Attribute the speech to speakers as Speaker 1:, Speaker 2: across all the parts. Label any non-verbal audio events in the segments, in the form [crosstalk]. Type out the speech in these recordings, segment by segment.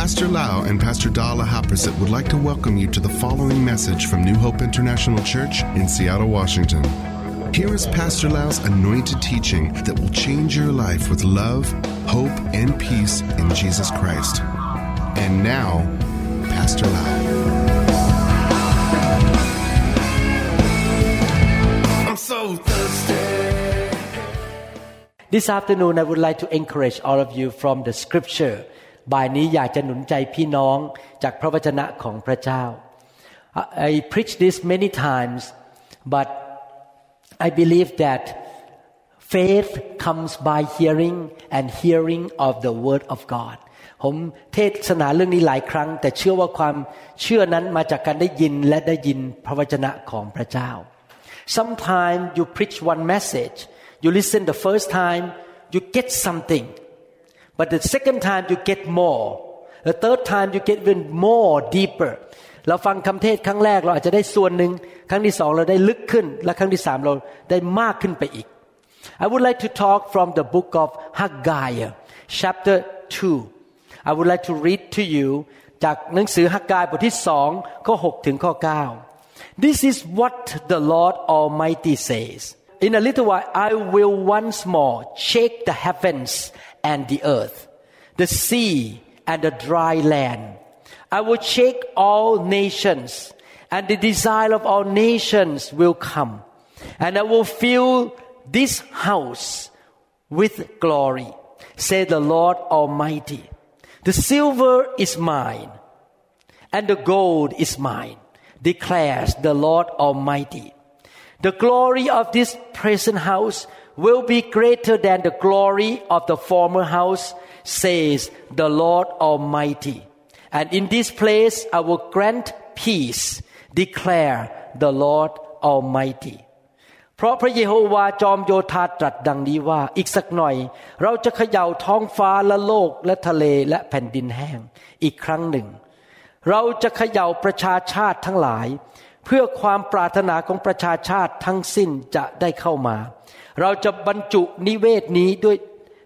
Speaker 1: Pastor Lau and Pastor Dala Haprasit would like to welcome you to the following message from New Hope International Church in Seattle, Washington. Here is Pastor Lau's anointed teaching that will change your life with love, hope, and peace in Jesus Christ. And now, Pastor Lau.
Speaker 2: I'm so thirsty.
Speaker 3: This afternoon, I would like to encourage all of you from the scripture บ่ายนี้อยากจะหนุนใจพี่น้องจากพระวจนะของพระเจ้า I preach this many times but I believe that faith comes by hearing and hearing of the word of God ผมเทศนาเรื่องนี้หลายครั้ง แต่เชื่อว่าความเชื่อนั้นมาจากการได้ยินและได้ยินพระวจนะของพระเจ้า Sometimes you preach one message you listen the first time you get something but the second time you get more the third time you get even more deeper เราฟังคำเทศครั้งแรกเราอาจจะได้ส่วนหนึ่งครั้งที่สองเราได้ลึกขึ้น และครั้งที่สามเราได้มากขึ้นไปอีก I would like to talk from the book of Haggai chapter 2 I would like to read to you จากหนังสือฮักกายบทที่สองข้อ6ถึงข้อ9 This is what the Lord Almighty says In a little while I will once more shake the heavens and the earth the sea and the dry land. I will shake all nations and the desire of all nations will come. And I will fill this house with glory say the Lord Almighty. The silver is mine and the gold is mine declares the Lord Almighty. The glory of this present house will be greater than the glory of the former house, says the Lord Almighty. And in this place I will grant peace, declare the Lord Almighty. เพราะพระเยโฮวาจอมโยธาตรัสดังนี้ว่าอีกสักหน่อย เราจะเขย่าท้องฟ้าและโลกและทะเลและแผ่นดินแห้งอีกครั้งหนึ่ง เราจะเขย่าประชาชาติทั้งหลาย เพื่อความปรารถนาของประชาชาติทั้งสิ้นจะได้เข้ามา เราจะบรรจุนิเวศนี้ด้วย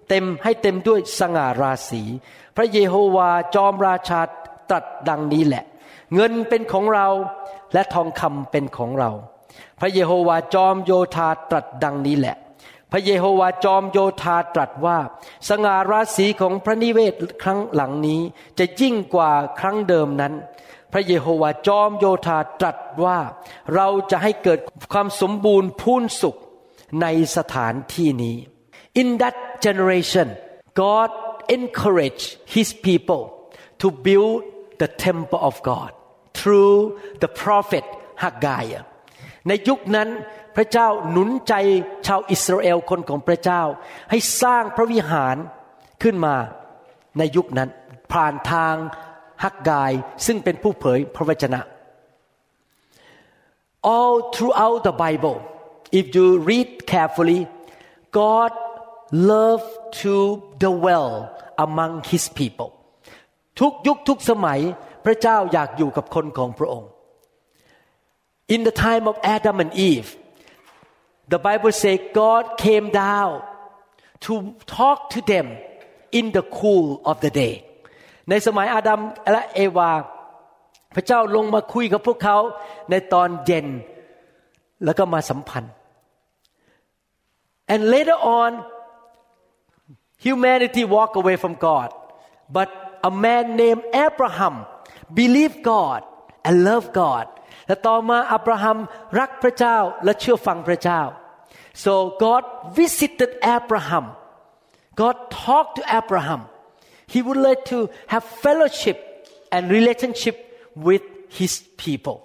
Speaker 3: เต็มให้เต็มด้วยสง่าราศีพระเยโฮวาจอมราชาตรัสดังนี้แหละ เงินเป็นของเราและทองคำเป็นของเรา พระเยโฮวาจอมโยธาตรัสดังนี้แหละ พระเยโฮวาจอมโยธาตรัสว่า สง่าราศีของพระนิเวศครั้งหลังนี้จะยิ่งกว่าครั้งเดิมนั้น พระเยโฮวาจอมโยธาตรัสว่า เราจะให้เกิดความสมบูรณ์พูนสุข ในสถานที่นี้ In that generation God encouraged His people to build the temple of God through the prophet Haggai ในยุคนั้นพระเจ้าหนุนใจชาวอิสราเอลคนของพระเจ้า ให้สร้างพระวิหารขึ้นมาในยุคนั้น ผ่านทางฮักกายซึ่งเป็นผู้เผยพระวจนะ all throughout the Bible if you read carefully God loved to dwell among His people ทุกยุคทุกสมัยพระเจ้าอยากอยู่กับคนของพระองค์ In the time of Adam and Eve the Bible says God came down to talk to them in the cool of the day ในสมัยอาดัมและเอวา พระเจ้าลงมาคุยกับพวกเขาในตอนเย็น แล้วก็มาสัมพันธ์ and later on humanity walk away from God but a man named Abraham believed God and loved God และต่อมาอับราฮัมรักพระเจ้าและเชื่อฟังพระเจ้า so God visited Abraham God talked to Abraham he would like to have fellowship and relationship with his people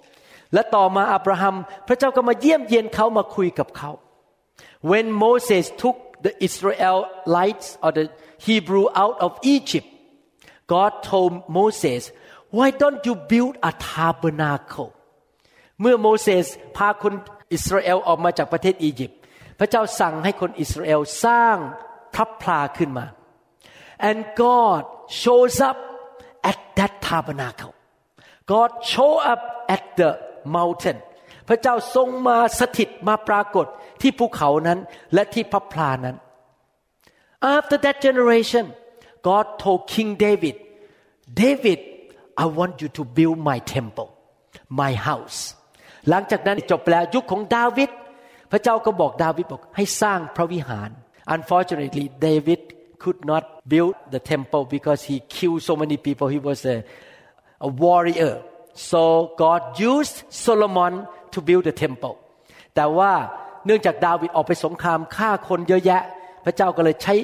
Speaker 3: และต่อมาอับราฮัมพระเจ้าก็มาเยี่ยมเยียนเขามาคุยกับเขา when Moses took the Israelites or the Hebrew out of Egypt God told Moses why don't you build a tabernacle เมื่อโมเสสพาคนอิสราเอลออกมาจากประเทศอียิปต์พระเจ้าสั่งให้คนอิสราเอลสร้างทัพพลาขึ้นมา and God shows up at that tabernacle God show up at the mountain พระเจ้าทรงมาสถิตมาปรากฏที่ภูเขานั้นและที่พระพลานั้น after that generation God told King David David I want you to build my temple my house หลังจากนั้นจบแล้วยุคของดาวิดพระเจ้าก็บอกดาวิดบอกให้สร้างพระวิหาร Unfortunately David could not build the temple because he killed so many people he was a, a warrior so God used Solomon to build the temple แต่ว่าเนื่องจากดาวิดออกไปสงครามฆ่าคนเยอะแยะ พระเจ้าก็เลยใช้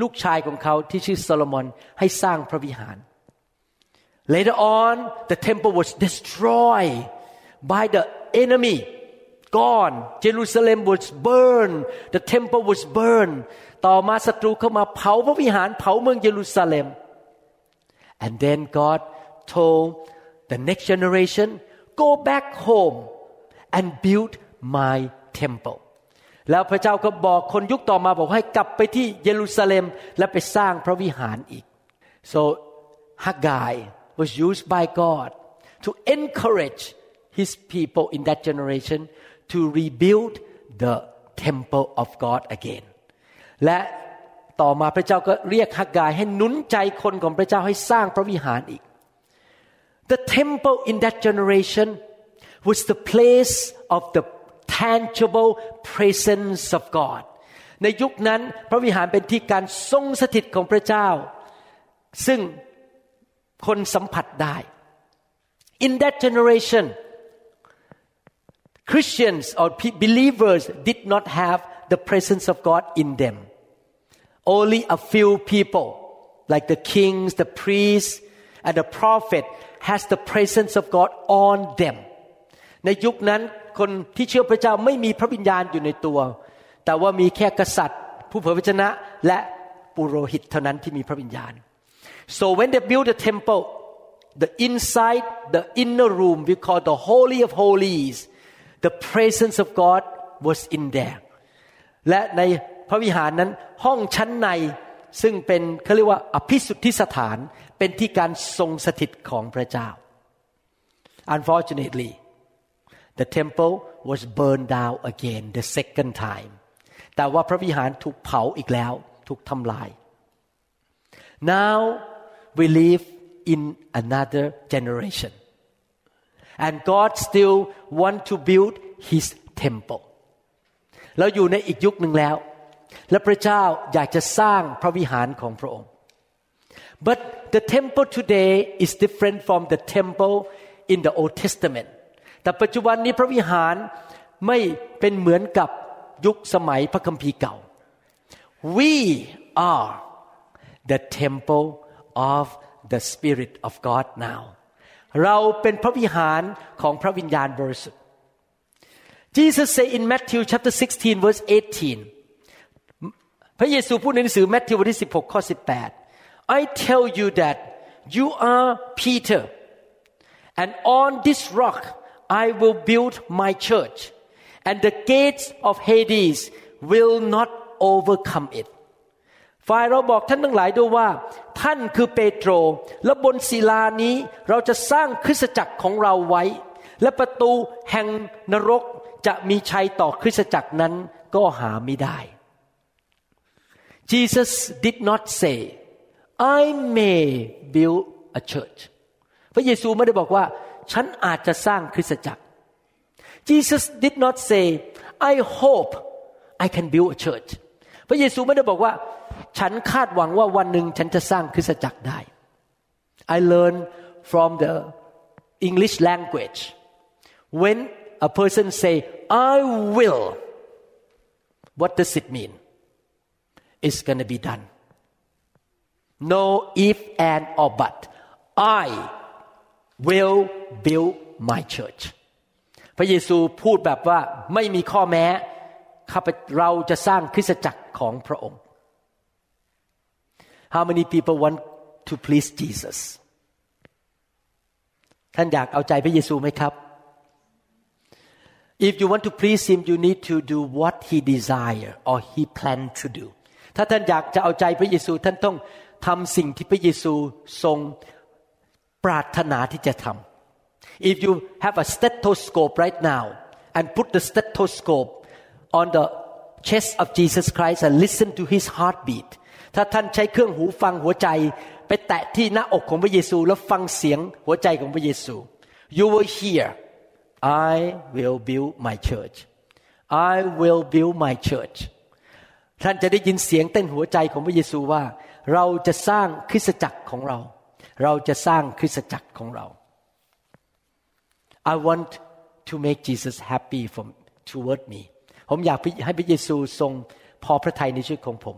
Speaker 3: ลูกชายของเขาที่ชื่อโซโลมอนให้สร้างพระวิหาร Later on the temple was destroyed by the enemy gone Jerusalem was burned the temple was burned ต่อมาศัตรูเข้ามาเผาพระวิหารเผาเมืองเยรูซาเล็ม and then God told the next generation go back home and build my temple แล้วพระเจ้าก็บอกคนยุคต่อมาบอกให้กลับไปที่เยรูซาเล็มและไปสร้างพระวิหารอีก so Haggai was used by God to encourage his people in that generation to rebuild the temple of God again และต่อมาพระเจ้าก็เรียกฮักกายให้หนุนใจคนของพระเจ้าให้สร้างพระวิหารอีก The temple in that generation was the place of the tangible presence of God ในยุคนั้นพระวิหารเป็นที่การทรงสถิตของพระเจ้า ซึ่งคนสัมผัสได้ In that generation Christians or believers did not have the presence of God in them only a few people like the kings the priests and the prophet has the presence of God on them ในยุคนั้นคนที่เชื่อพระเจ้าไม่มีพระวิญญาณอยู่ในตัว แต่ว่ามีแค่กษัตริย์ ผู้เผยพระชนะและปุโรหิตเท่านั้นที่มีพระวิญญาณ so when they built the temple the inside the inner room we call the holy of holies the presence of God was in there และในพระวิหารนั้นห้องชั้นใน ซึ่งเป็นเขาเรียกว่าอภิสุทธิสถานเป็นที่การทรงสถิตของพระเจ้า unfortunately the temple was burned down again the second time แต่ว่าพระวิหารถูกเผาอีกแล้วถูกทำลาย now we live in another generation and God still want to build His temple เราอยู่ในอีกยุคหนึ่งแล้ว และพระเจ้าอยากจะสร้างพระวิหารของพระองค์ but the temple today is different from the temple in the Old Testament แต่ปัจจุบันนี้พระวิหารไม่เป็นเหมือนกับยุคสมัยพระคัมภีร์เก่า we are the temple of the Spirit of God now เราเป็นพระวิหารของพระวิญญาณบริสุทธิ์ Jesus say in Matthew chapter 16 verse 18 ระเยซูพูดในหนังสือแมทธิวบทที่16ข้อ18 I tell you that you are Peter and on this rock I will build my church and the gates of Hades will not overcome it ฝ่ายเราบอกท่านทั้งหลายด้วยว่า ท่านคือเปโตร และบนศิลานี้เราจะสร้างคริสตจักรของเราไว้ และประตูแห่งนรกจะมีชัยต่อคริสตจักรนั้นก็หาไม่ได้ Jesus did not say I may build a church พระเยซูไม่ได้บอกว่า ฉันอาจจะสร้างคริสตจักร Jesus did not say I hope I can build a church พระเยซูไม่ได้บอกว่า ฉันคาดหวังว่าวันหนึ่งฉันจะสร้างคริสตจักรได้ I learned from the English language when a person say I will what does it mean it's gonna be done no if and or but I will build my church พระเยซูพูดแบบว่าไม่มีข้อแม้ข้าพเราจะสร้างคริสตจักรของพระองค์ How many people want to please Jesus ท่านอยากเอาใจพระเยซูไหมครับ If you want to please him you need to do what he desire or he plan to do ถ้าท่านอยากจะเอาใจพระเยซู ท่านต้องทำสิ่งที่พระเยซูทรงปรารถนาที่จะทำ If you have a stethoscope right now and put the stethoscope on the chest of Jesus Christ and listen to his heartbeat ถ้าท่านใช้เครื่องหูฟังหัวใจ ไปไปแตะที่หน้าอกของพระเยซู แล้วฟังเสียงหัวใจของพระเยซู you will hear I will build my church I will build my church ท่านจะได้ยินเสียงเต้นหัวใจของพระเยซูว่า เราจะสร้างคริสตจักรของเรา เราจะสร้างคริสตจักรของเรา I want to make Jesus happy from toward me ผมอยากให้พระเยซูทรงพอพระทัยในชีวิตของผม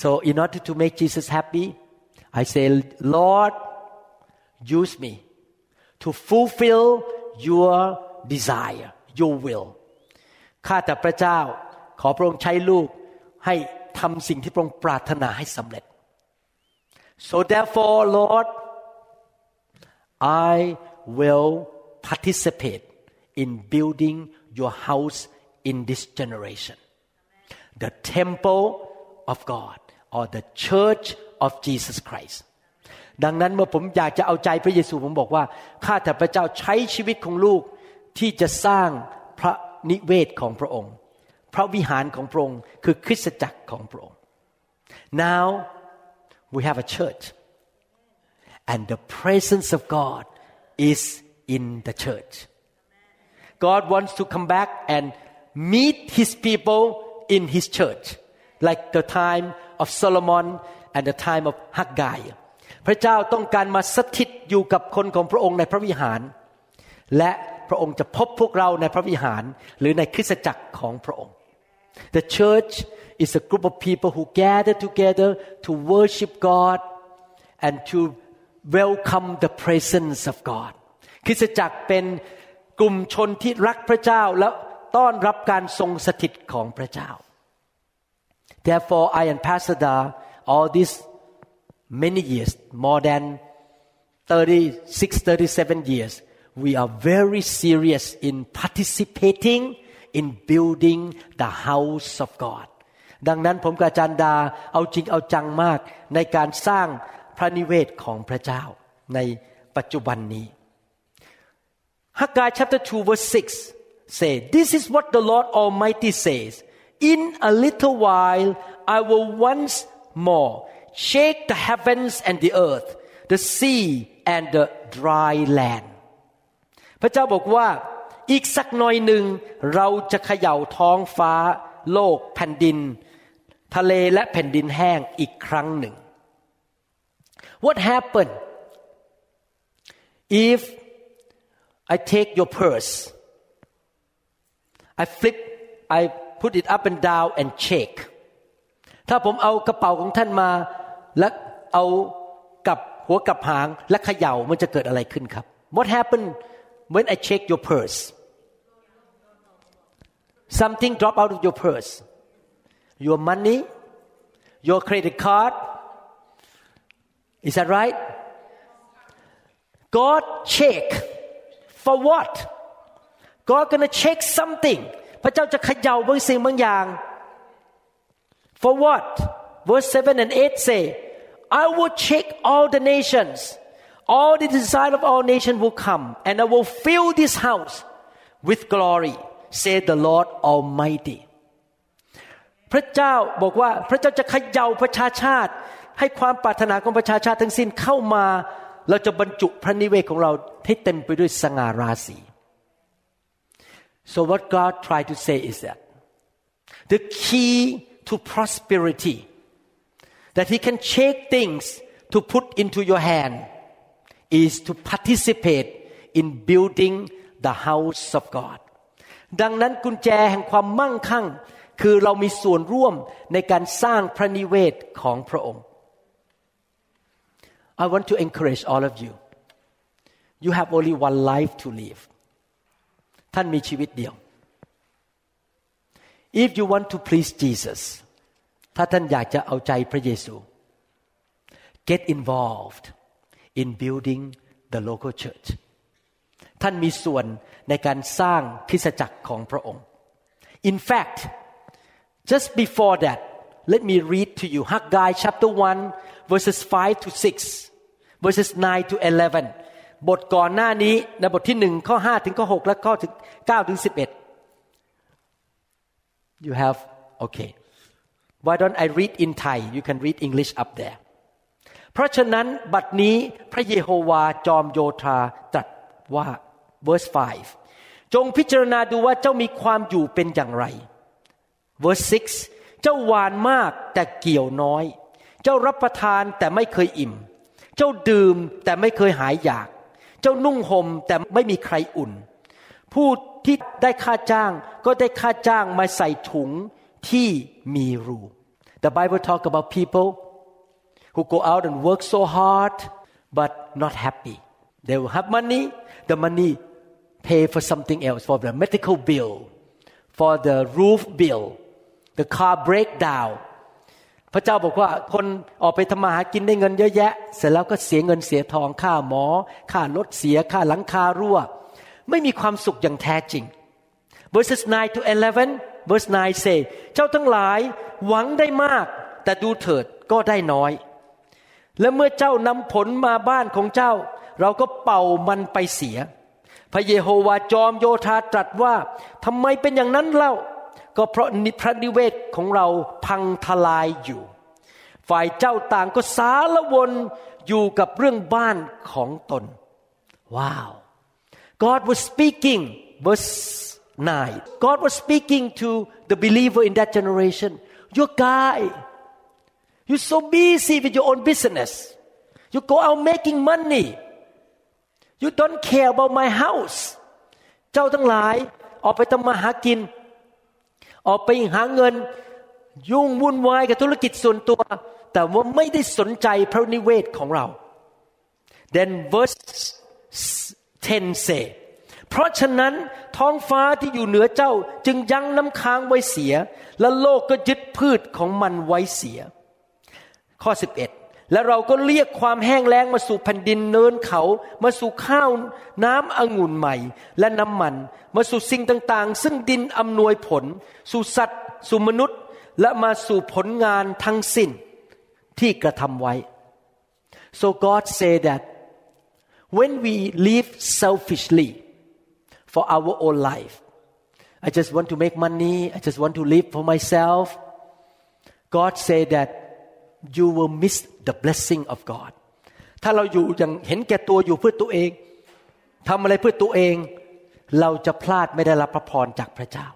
Speaker 3: so in order to make Jesus happy I say Lord use me to fulfill your desire your will ข้าแต่พระเจ้า ขอพระองค์ใช้ลูกให้ทำสิ่งที่พระองค์ปรารถนาให้สำเร็จ so therefore Lord I will participate in building your house in this generation the temple of God or the church of Jesus Christ ดังนั้นเมื่อผมอยากจะเอาใจพระเยซูผมบอกว่า ข้าแต่พระเจ้าใช้ชีวิตของลูกที่จะสร้างพระนิเวศของพระองค์ พระวิหารของพระองค์คือคริสตจักรของพระองค์ now we have a church and the presence of God is in the church God wants to come back and meet his people in his church like the time of Solomon and the time of Haggai พระเจ้าต้องการมาสถิตอยู่กับคนของพระองค์ในพระวิหาร และพระองค์จะพบพวกเราในพระวิหารหรือในคริสตจักรของพระองค์ The church is a group of people who gather together to worship God and to welcome the presence of God คริสตจักรเป็นกลุ่มชนที่รักพระเจ้าและต้อนรับการทรงสถิตของพระเจ้า Therefore I and Pastor Da all these many years more than 36 37 years we are very serious in participating in building the house of God ดังนั้นผมกับอาจารย์ดาเอาจริงเอาจังมากในการสร้างพระนิเวศของพระเจ้าในปัจจุบันนี้ Haggai chapter 2 verse 6 say this is what the Lord Almighty says in a little while I will once more shake the heavens and the earth the sea and the dry land พระเจ้าบอกว่า อีกสักหน่อยหนึ่งเราจะเขย่าท้องฟ้า โลกแผ่นดิน ทะเลและแผ่นดินแห้งอีกครั้งหนึ่ง What happened if I take your purse I flip I put it up and down and shake ถ้าผมเอากระเป๋าของท่านมา และเอากับหัวกับหางและเขย่ามันจะเกิดอะไรขึ้นครับ What happened when I check your purse something drop out of your purse your money your credit card is that right God check for what God gonna check something พระเจ้าจะเขย่าบางสิ่งบางอย่าง for what verse 7 and 8 say I will check all the nations all the desire of all nations will come and I will fill this house with glory said the Lord Almighty พระเจ้าบอกว่าพระเจ้าจะเขย่าประชาชาติ ให้ความปรารถนาของประชาชาติทั้งสิ้นเข้ามา เราจะบรรจุพระนิเวศของเราให้เต็มไปด้วยสง่าราศี so what God tried to say is that the key to prosperity that He can shake things to put into your hand is to participate in building the house of God ดังนั้นกุญแจแห่งความมั่งคั่ง คือเรามีส่วนร่วมในการสร้างพระนิเวศของพระองค์ I want to encourage all of you you have only one life to live ท่านมีชีวิตเดียว if you want to please Jesus ถ้าท่านอยากจะเอาใจพระเยซู get involved in building the local church ท่านมีส่วนในการสร้างคริสตจักรของพระองค์ in fact just before that let me read to you Haggai chapter 1 verses 5 to 6 verses 9 to 11 บทก่อนหน้านี้ในบทที่หนึ่งข้อ5ถึงข้อ6และข้อถึง9ถึง11 you have okay why don't I read in Thai you can read English up there เพราะฉะนั้นบัดนี้พระเยโฮวาจอมโยธาตรัสว่า verse 5 จงพิจารณาดูว่าเจ้ามีความอยู่เป็นอย่างไร verse 6 เจ้าหวานมากแต่เกี่ยวน้อย เจ้ารับประทานแต่ไม่เคยอิ่ม เจ้าดื่มแต่ไม่เคยหายอยาก เจ้านุ่งห่มแต่ไม่มีใครอุ่น ผู้ที่ได้ค่าจ้างก็ได้ค่าจ้างมาใส่ถุงที่มีรู The Bible talk about people who go out and work so hard but not happy they will have money the money pay for something else for the medical bill for the roof bill the car breakdown พระเจ้าบอกว่าคนออกไปทำมาหากินได้เงินเยอะแยะ เสร็จแล้วก็เสียเงินเสียทองค่าหมอ ค่ารถเสียค่าหลังคารั่ว ไม่มีความสุขอย่างแท้จริง verses 9 to 11 verse 9 say เจ้าทั้งหลายหวังได้มาก แต่ดูเถิดก็ได้น้อย และเมื่อเจ้านำผลมาบ้านของเจ้า เราก็เป่ามันไปเสีย พระเยโฮวาจอมโยธาตรัสว่าทำไมเป็นอย่างนั้นเล่า ก็เพราะพระนิเวศของเราพังทลายอยู่ ฝ่ายเจ้าต่างก็สารวนอยู่กับเรื่องบ้านของตน ว้าว God was speaking verse 9 God was speaking to the believer in that generation your guy you're so busy with your own business you go out making money you don't care about my house เจ้าทั้งหลายออกไปทำมาหากิน ออกไปหาเงิน ยุ่งวุ่นวายกับธุรกิจส่วนตัว แต่ว่าไม่ได้สนใจพระนิเวศของเรา then verse 10 say เพราะฉะนั้นท้องฟ้าที่อยู่เหนือเจ้าจึงยั้งน้ำค้างไว้เสีย และโลกก็ยึดพืชของมันไว้เสีย ข้อ 11 และเราก็เรียกความแห้งแล้งมาสู่แผ่นดินเนินเขา มาสู่ข้าวน้ำองุ่นใหม่ และน้ำมัน มาสู่สิ่งต่างๆ ซึ่งดินอำนวยผล สู่สัตว์ สู่มนุษย์ และมาสู่ผลงานทั้งสิ้นที่กระทำไว้ so God say that when we live selfishly for our own life I just want to make money I just want to live for myself God say that you will miss the blessing of God ถ้าเราอยู่อย่างเห็นแก่ตัวอยู่เพื่อตัวเองทำอะไรเพื่อตัวเอง เราจะพลาดไม่ได้รับพระพรจากพระเจ้า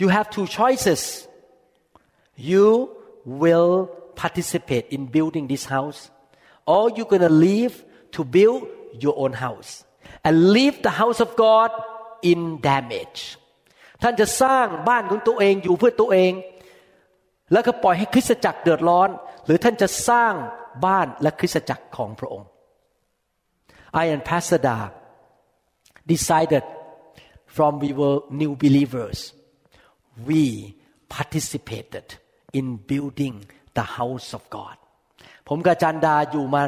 Speaker 3: you have two choices you will participate in building this house or you're gonna leave to build your own house and leave the house of God in damage ท่านจะสร้างบ้านของตัวเองอยู่เพื่อตัวเอง แล้วก็ปล่อยให้คริสตจักรเดือดร้อน หรือท่านจะสร้างบ้านและคริสตจักรของพระองค์ I and Pastor Da decided from we were new believers we participated in building the house of God ผมกับจันดาอยู่มา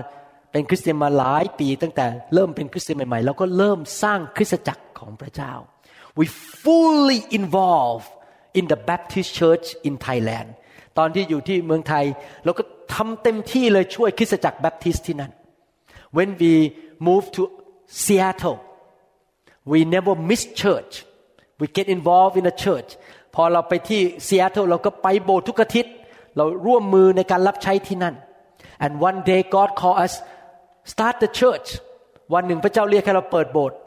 Speaker 3: เป็นคริสเตียนมาหลายปีตั้งแต่เริ่มเป็นคริสเตียนใหม่ๆแล้วก็เริ่มสร้างคริสตจักรของพระเจ้า we fully involved in the Baptist Church in Thailand ตอนที่อยู่ที่เมืองไทยเราก็ทำเต็มที่เลยช่วยคริสตจักรแบปทิสที่นั่น when we moved to Seattle we never miss church we get involved in a church พอเราไปที่ Seattle เราก็ไปโบสถ์ทุกอาทิตย์ เราร่วมมือในการรับใช้ที่นั่น and one day God call us start the church วันหนึ่งพระเจ้าเรียกให้เราเปิดโบสถ์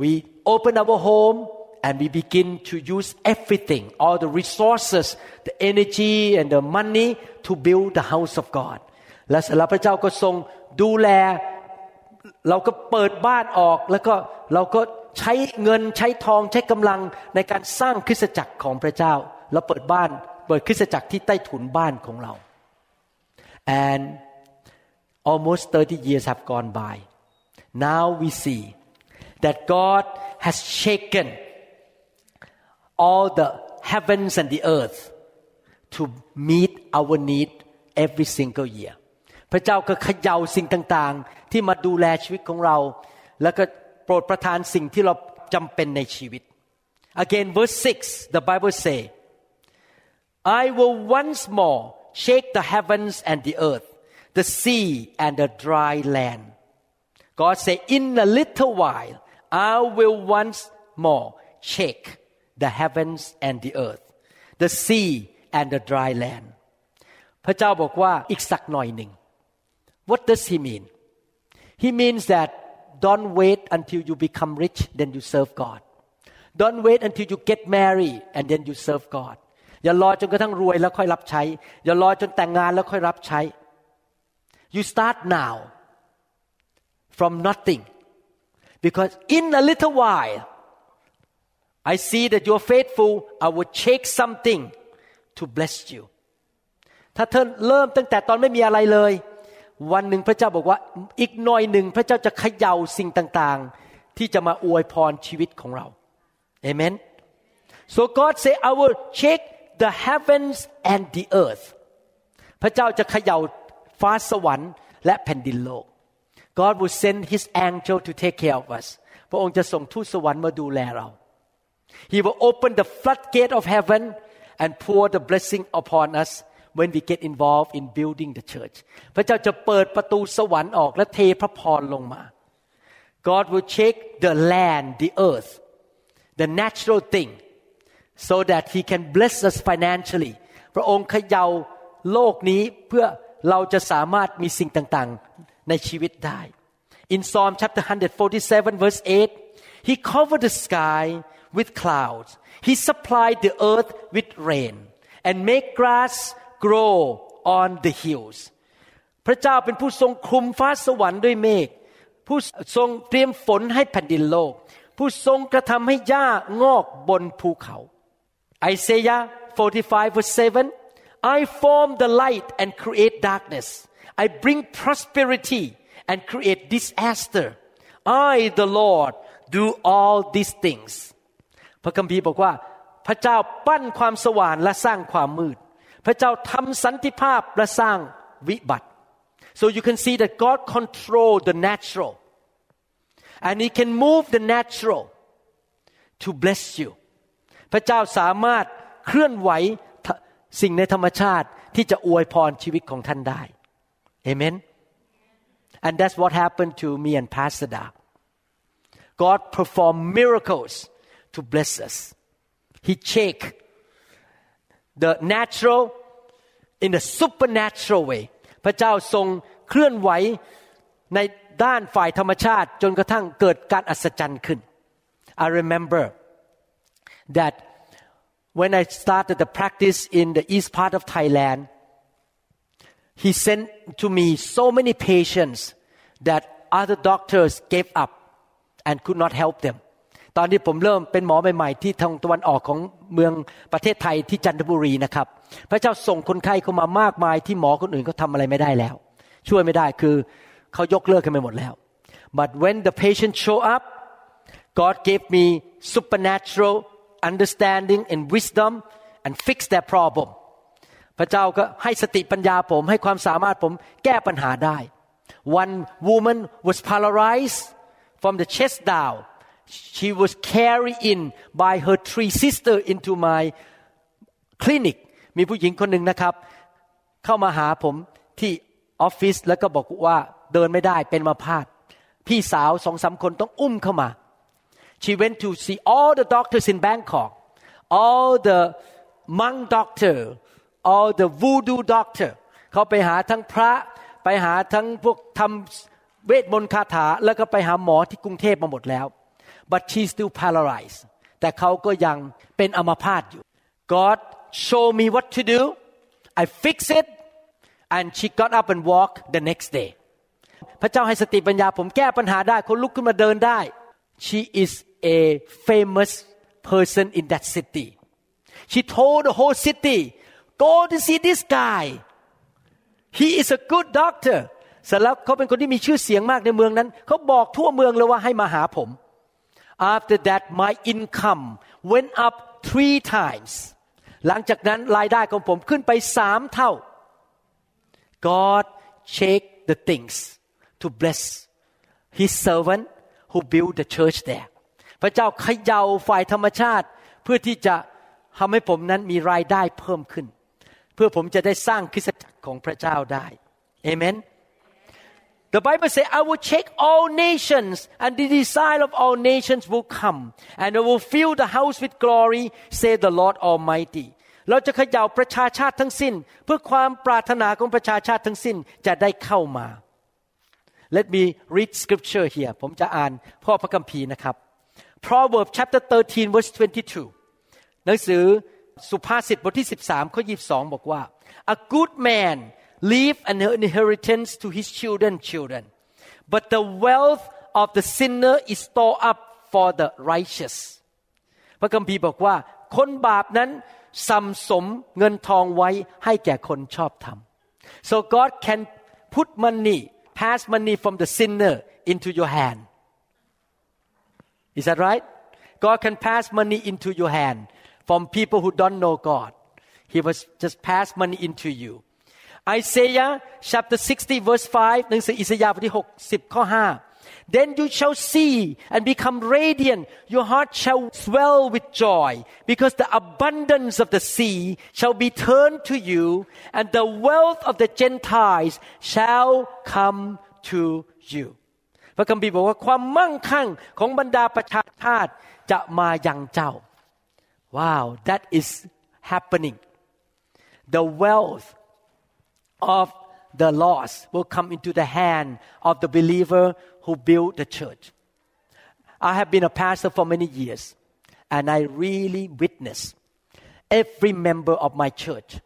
Speaker 3: we open our home and we begin to use everything all the resources the energy and the money to build the house of God และสำหรับพระเจ้าก็ทรงดูแล เราก็เปิดบ้านออก แล้วก็เราก็ใช้เงินใช้ทองใช้กำลังในการสร้างคริสตจักรของพระเจ้า เราเปิดบ้านเปิดคริสตจักรที่ใต้ถุนบ้านของเรา and almost 30 years have gone by now we see that God has shaken all the heavens and the earth to meet our need every single year พระเจ้าก็เขย่าสิ่งต่างๆ ที่มาดูแลชีวิตของเรา แล้วก็โปรดประทานสิ่งที่เราจำเป็นในชีวิต again verse 6 the Bible say I will once more shake the heavens and the earth the sea and the dry land God say in a little while I will once more shake the heavens and the earth the sea and the dry land พระเจ้าบอกว่าอีกสักหน่อยหนึ่ง What does he mean He means that don't wait until you become rich then you serve God Don't wait until you get married and then you serve God อย่ารอจนกระทั่งรวยแล้วค่อยรับใช้ อย่ารอจนแต่งงานแล้วค่อยรับใช้ You start now from nothing because in a little while I see that you're faithful I will check something to bless you ถ้าเธอเริ่มตั้งแต่ตอนไม่มีอะไรเลย วันหนึ่งพระเจ้าบอกว่าอีกหน่อยหนึ่งพระเจ้าจะเขย่าสิ่งต่างๆ ที่จะมาอวยพรชีวิตของเราเอเมน so God say I will check the heavens and the earth พระเจ้าจะเขย่าฟ้าสวรรค์และแผ่นดินโลก God will send His angel to take care of us พระองค์จะส่งทูตสวรรค์มาดูแลเรา He will open the floodgate of heaven and pour the blessing upon us when we get involved in building the church พระเจ้าจะเปิดประตูสวรรค์ออกและเทพระพรลงมา God will check the land the earth the natural thing so that he can bless us financially พระองค์เขย่าโลกนี้เพื่อเราจะสามารถมีสิ่งต่างๆในชีวิตได้ In Psalm chapter 147 verse 8 he covered the sky with clouds he supplied the earth with rain and make grass grow on the hills พระเจ้าเป็นผู้ทรงคลุมฟ้าสวรรค์ด้วยเมฆผู้ทรงเตรียมฝนให้แผ่นดินโลก ผู้ทรงกระทำให้หญ้างอกบนภูเขา Isaiah 45 verse 7 I form the light and create darkness I bring prosperity and create disaster I the Lord do all these things พระคัมภีร์บอกว่า พระเจ้าปั้นความสว่างและสร้างความมืด พระเจ้าทำสันติภาพและสร้างวิบัติ so you can see that God control the natural and He can move the natural to bless you พระเจ้าสามารถเคลื่อนไหวสิ่งในธรรมชาติที่จะอวยพรชีวิตของท่านได้เอเมน and that's what happened to me and Pastor Da God performed miracles to bless us He check the natural in a supernatural way พระเจ้าทรงเคลื่อนไหวในด้านฝ่ายธรรมชาติ จนกระทั่งเกิดการอัศจรรย์ขึ้น I remember that when I started the practice in the east part of Thailand he sent to me so many patients that other doctors gave up and could not help them ตอนที่ผมเริ่มเป็นหมอใหม่ๆที่ทางตะวันออกของเมืองประเทศไทยที่จันทบุรีนะครับ พระเจ้าส่งคนไข้เข้ามามากมายที่หมอคนอื่นเขาทาอะไรไม่ได้แล้ว ช่วยไม่ได้คือเขายกเลิกกันไปหมดแล้ว but when the patient show up God gave me supernatural understanding and wisdom and fix their problem พระเจ้าก็ให้สติปัญญาผมให้ความสามารถผมแก้ปัญหาได้ one woman was paralyzed from the chest down she was carried in by her three sister into my clinic มีผู้หญิงคนหนึ่งนะครับ เข้ามาหาผมที่ออฟฟิศแล้วก็บอกว่าเดินไม่ได้เป็นมาพาดพี่สาวสองสาคนต้องอุ้มเข้ามา she went to see all the doctors in Bangkok all the monk doctor all the voodoo doctor เขาไปหาทั้งพระไปหาทั้งพวกทำเวทมนต์คาถา แล้วก็ไปหาหมอที่กรุงเทพมาหมดแล้ว but she's still paralyzed แต่เขาก็ยังเป็นอัมพาตอยู่ God show me what to do I fix it and she got up and walk the next day พระเจ้าให้สติปัญญาผมแก้ปัญหาได้เขาลุกขึ้นมาเดินได้ she is a famous person in that city she told the whole city go to see this guy he is a good doctor เสร็จแล้วเขาเป็นคนที่มีชื่อเสียงมากในเมืองนั้น เขาบอกทั่วเมืองเลยว่าให้มาหาผม after that my income went up three times หลังจากนั้นรายได้ของผมขึ้นไปสามเท่า God check the things to bless His servant who built the church there พระเจ้าเขย่าฝ่ายธรรมชาติเพื่อที่จะทำให้ผมนั้นมีรายได้เพิ่มขึ้น เพื่อผมจะได้สร้างคริสตจักรของพระเจ้าได้เอเมน The Bible says, I will check all nations, and the desire of all nations will come, and I will fill the house with glory, say the Lord Almighty. เราจะเขย่าประชาชาติทั้งสิ้น เพื่อความปรารถนาของประชาชาติทั้งสิ้นจะได้เข้ามา Let me read scripture here ผมจะอ่านพ่อพระคัมภีร์นะครับ Proverbs chapter 13 verse 22 หนังสือสุภาษิตบทที่ 13ข้อ22 บอกว่า A good man leave an inheritance to his children children but the wealth of the sinner is stored up for the righteous พระคัมภีร์บอกว่า คนบาปนั้นสัมสมเงินทองไว้ให้แก่คนชอบธรรม so God can put money pass money from the sinner into your hand is that right God can pass money into your hand from people who don't know God He was just pass money into you Isaiah chapter 60 verse 5หนังสืออิสยาห์บทที่60ข้อ5 then you shall see and become radiant. Your heart shall swell with joy because the abundance of the sea shall be turned to you and the wealth of the Gentiles shall come to you พระคัมภีร์บอกว่าความมั่งคั่งของบรรดาประชาชาติจะมายังเจ้า Wow that is happening the wealth of the lost will come into the hand of the believer who build the church. I have been a pastor for many years, and I really witness every member of my church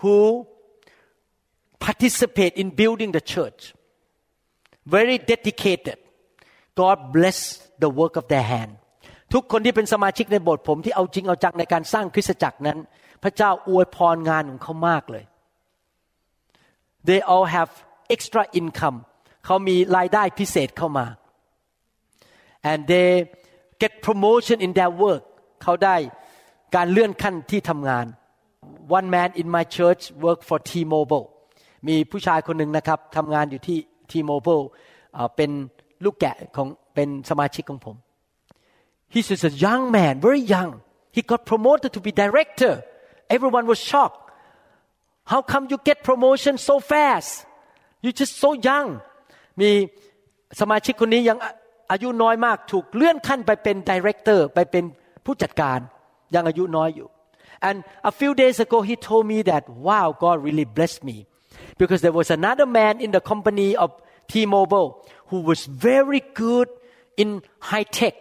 Speaker 3: who participate in building the church, very dedicated. God bless the work of their hand. ทุกคนที่เป็นสมาชิกในโบสถ์ผมที่เอาจริงเอาจังในการสร้างคริสตจักรนั้น พระเจ้าอวยพรงานของเขามากเลย they all have extra income เขามีรายได้พิเศษเข้ามา and they get promotion in their work เขาได้การเลื่อนขั้นที่ทำงาน one man in my church work for T-Mobile มีผู้ชายคนหนึ่งนะครับทำงานอยู่ที่ T-Mobile เป็นลูกแกะของเป็นสมาชิกของผม He's just a young man very young he got promoted to be director everyone was shocked how come you get promotion so fast you just so young มีสมาชิกคนนี้ยังอายุน้อยมากถูกเลื่อนขั้นไปเป็นดีเรคเตอร์ไปเป็นผู้จัดการยังอายุน้อยอยู่ and a few days ago he told me that wow God really blessed me because there was another man in the company of T-Mobile who was very good in high tech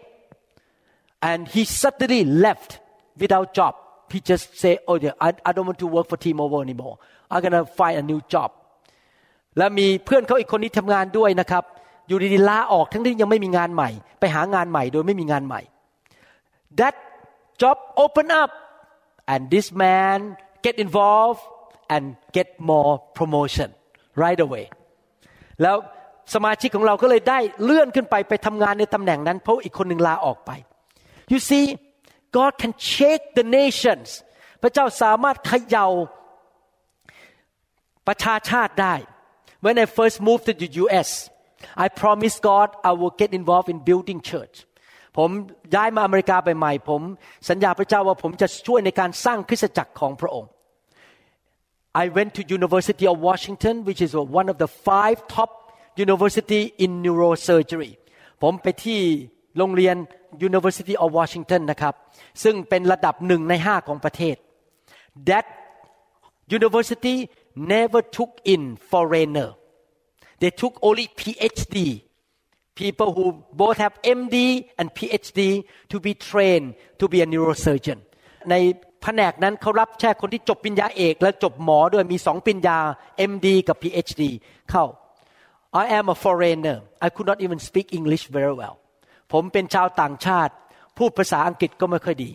Speaker 3: and he suddenly left without job he just say oh yeah I, I don't want to work for T-Mobile anymore I'm gonna find a new job และมีเพื่อนเขาอีกคนนี้ทำงานด้วยนะครับ อยู่ดีๆลาออกทั้งที่ยังไม่มีงานใหม่ ไปหางานใหม่โดยไม่มีงานใหม่ that job open up and this man get involved and get more promotion right away แล้วสมาชิกของเราก็เลยได้เลื่อนขึ้นไปไปทำงานในตำแหน่งนั้น เพราะอีกคนหนึ่งลาออกไป you see God can shake the nations พระเจ้าสามารถเขย่าประชาชาติได้ when I first moved to the U.S. I promised God I will get involved in building church ผมย้ายมาอเมริกาไปใหม่ผมสัญญาพระเจ้าว่าผมจะช่วยในการสร้างคริสตจักรของพระองค์ I went to University of Washington which is one of the five top university in neurosurgery ผมไปที่ โรงเรียน University of Washington นะครับ ซึ่งเป็นระดับหนึ่งในห้าของประเทศ That university never took in foreigner they took only PhD people who both have MD and PhD to be trained to be a neurosurgeon ในแผนกนั้นเขารับแค่คนที่จบปริญญาเอกและจบหมอด้วยมีสองปริญญา MD กับ PhD เข้า I am a foreigner I could not even speak English very well ผมเป็นชาวต่างชาติ พูดภาษาอังกฤษก็ไม่ค่อยดี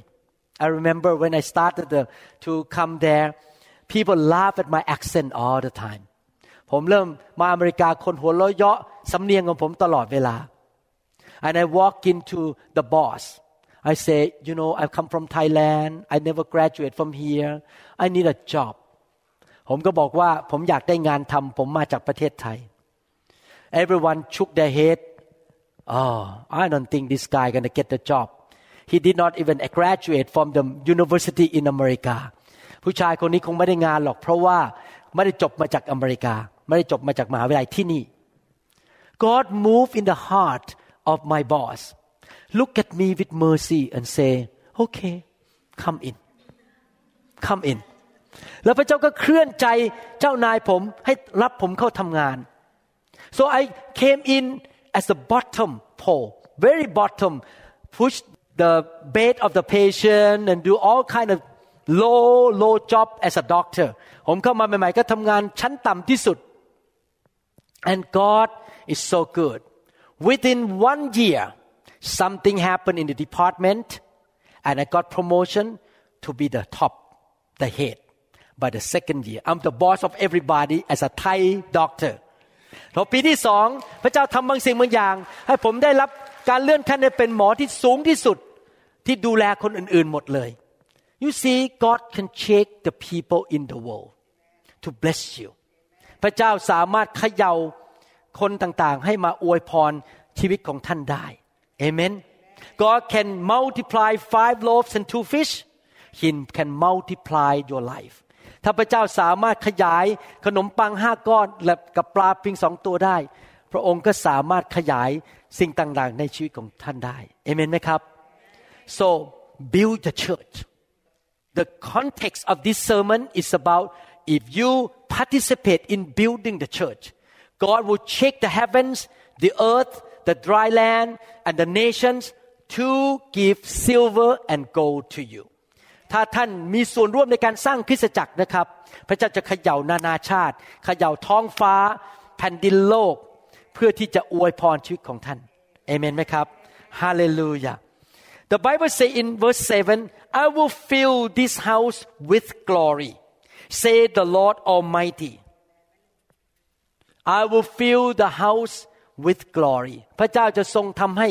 Speaker 3: I remember when I started the, to come there people laugh at my accent all the time ผมเริ่มมาอเมริกาคนหัวเราะเยาะสำเนียงของผมตลอดเวลา and I walk into the boss I say you know I come from Thailand I never graduate from here I need a job ผมก็บอกว่าผมอยากได้งานทำผมมาจากประเทศไทย everyone shook their head oh I don't think this guy gonna get the job he did not even graduate from the university in America ผู้ชายคนนี้คงไม่ได้งานหรอก เพราะว่าไม่ได้จบมาจากอเมริกา ไม่ได้จบมาจากมหาวิทยาลัยที่นี่ God move in the heart of my boss look at me with mercy and say okay come in come in แล้วพระเจ้าก็เคลื่อนใจเจ้านายผมให้รับผมเข้าทำงาน so I came in as the bottom pole very bottom push the bed of the patient and do all kind of low low job as a doctor ผมเข้ามาใหม่ๆก็ทำงานชั้นต่ำที่สุด and God is so good within one year something happened in the department and I got promotion to be the top the head by the second year I'm the boss of everybody as a Thai doctor พอปีที่สองพระเจ้าทำบางสิ่งบางอย่าง ให้ผมได้รับการเลื่อนขั้นให้เป็นหมอที่สูงที่สุดที่ดูแลคนอื่นๆหมดเลย You see God can shake the people in the world to bless you พระเจ้าสามารถเขย่าคนต่างๆ ให้มาอวยพรชีวิตของท่านได้ Amen God can multiply five loaves and two fish He can multiply your life ถ้าพระเจ้าสามารถขยายขนมปังห้าก้อนและกับปลาเพียงสองตัวได้ พระองค์ก็สามารถขยายสิ่งต่างๆ ในชีวิตของท่านได้เอเมนไหมครับ so build the church the context of this sermon is about if you participate in building the church God will shake the heavens the earth the dry land and the nations to give silver and gold to you ถ้าท่านมีส่วนร่วมในการสร้างคริสตจักรนะครับ พระเจ้าจะเขย่านานาชาติ เขย่าท้องฟ้า แผ่นดินโลก เพื่อที่จะอวยพรชีวิตของท่านเอเมนไหมครับฮาเลลูยา The Bible say in verse 7 I will fill this house with glory say the Lord Almighty I will fill the house with glory พระเจ้าจะทรงทำให้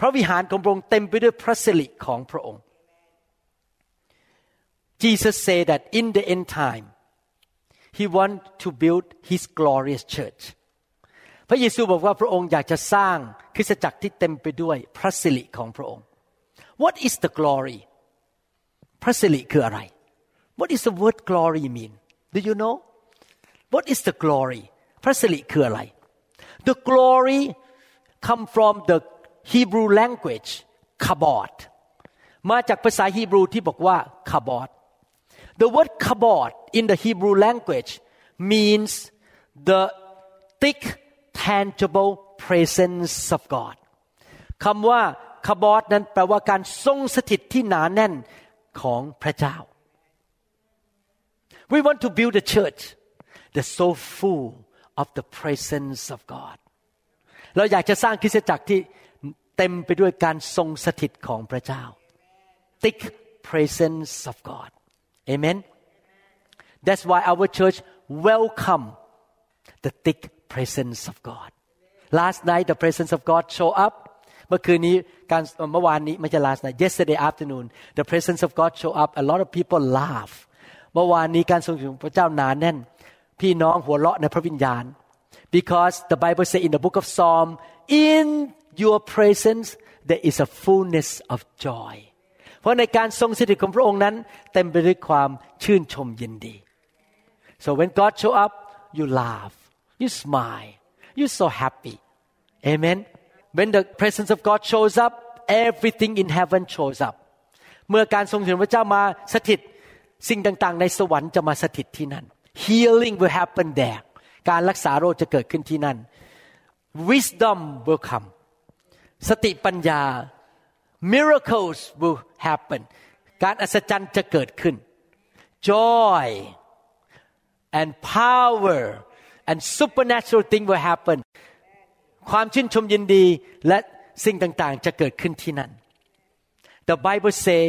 Speaker 3: พระวิหารของพระองค์เต็มไปด้วยพระสิริของพระองค์ Jesus said that in the end time he want to build his glorious church พระเยซูบอกว่าพระองค์อยากจะสร้างคริสตจักรที่เต็มไปด้วยพระสิริของพระองค์ What is the glory พระสิริคืออะไร What is the word glory mean Do you know What is the glory พระสิริคืออะไร The glory come from the Hebrew language kabod มาจากภาษาฮีบรูที่บอกว่า kabod The word kabod in the Hebrew language means the thick tangible presence of God คำว่าคาบอดนั้นแปลว่าการทรงสถิตที่หนาแน่นของพระเจ้า We want to build a church that's so full of the presence of God เราอยากจะสร้างคริสตจักรที่เต็มไปด้วยการทรงสถิตของพระเจ้า thick presence of God Amen That's why our church welcome the thick presence of God last night the presence of God show up เมื่อคืนนี้การเมื่อวานนี้ไม่ใช่ last night yesterday afternoon the presence of God show up a lot of people laugh เมื่อวานนี้การทรงอยู่พระเจ้าหนาแน่น พี่น้องหัวเราะในพระวิญญาณ because the Bible say in the book of Psalm in your presence there is a fullness of joy เพ ราะในการทรงสถิตของพระองค์นั้น เต็มไปด้วยความชื่นชมยินดี so when God show up you laugh you smile you so happy amen when the presence of God shows up everything in heaven shows up เมื่อการทรงสถิตพระเจ้ามาสถิตสิ่งต่างๆ ในสวรรค์จะมาสถิตที่นั่น healing will happen there การรักษาโรคจะเกิดขึ้นที่นั่น wisdom will come สติปัญญา miracles will happen การอัศจรรย์จะเกิดขึ้น joy and power and supernatural thing will happen ความชื่นชมยินดีและสิ่งต่างๆ จะเกิดขึ้นที่นั่น The Bible say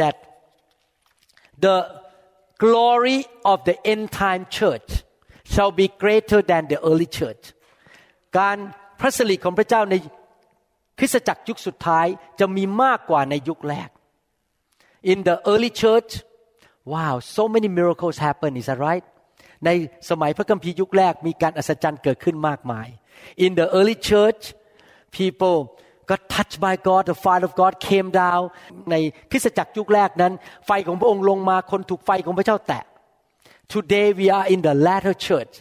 Speaker 3: that the glory of the end time church shall be greater than the early church การพระสิริของพระเจ้าในค ริสตจักรยุคสุดท้ายจะมีมากกว่าในยุคแรก In the early church wow so many miracles happen is that right ในสมัยพระคัมภีร์ยุคแรกมีการอัศจรรย์เกิดขึ้นมากมาย In the early church people got touched by God the fire of God came down ในคริสตจักรยุคแรกนั้น ไฟของพระองค์ลงมาคนถูกไฟของพระเจ้าแตะ Today we are in the latter church